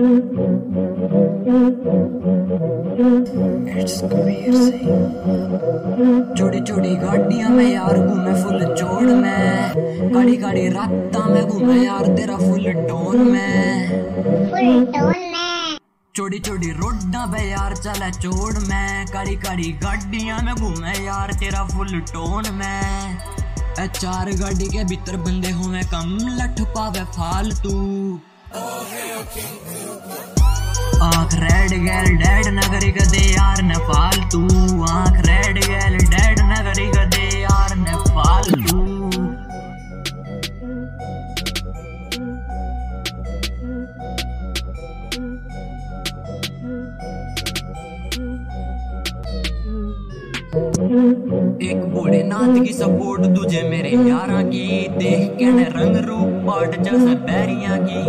छोटी छोटी गाड़ियाँ में यार घूमे फुल जोड़ में। गाड़ी गाड़ी रात में घूमे यार तेरा फुल टोन में। छोटी छोटी रोडा पे यार चले चोड़ में। कड़ी कड़ी गाड़िया में घूमे यार तेरा फुल टोन में। चार गाड़ी के भीतर बंदे हुए कम लठ पावे फालतू। आँख रेड गैल डेड नगरी कदे यार न फालतू आँख एक बूढ़े नाथ की सपोर्ट तुझे मेरे यारा की। देख के रंग रूप पाट जैसे बैरिया की।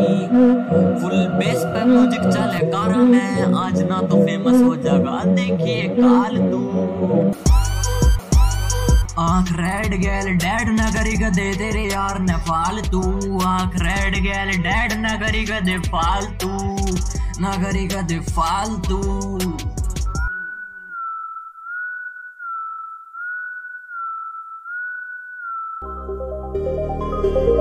फुल बेस पे म्यूज़िक चले कारा में। आज ना तो फ़ेमस हो जाएगा देखिए काल तू। आँख रेड गैल, डैड नगरी गदे तेरे यार ने फालतू आँख रेड गैल, डैड नगरी गदे फालतू नगरी गदे फालतू Música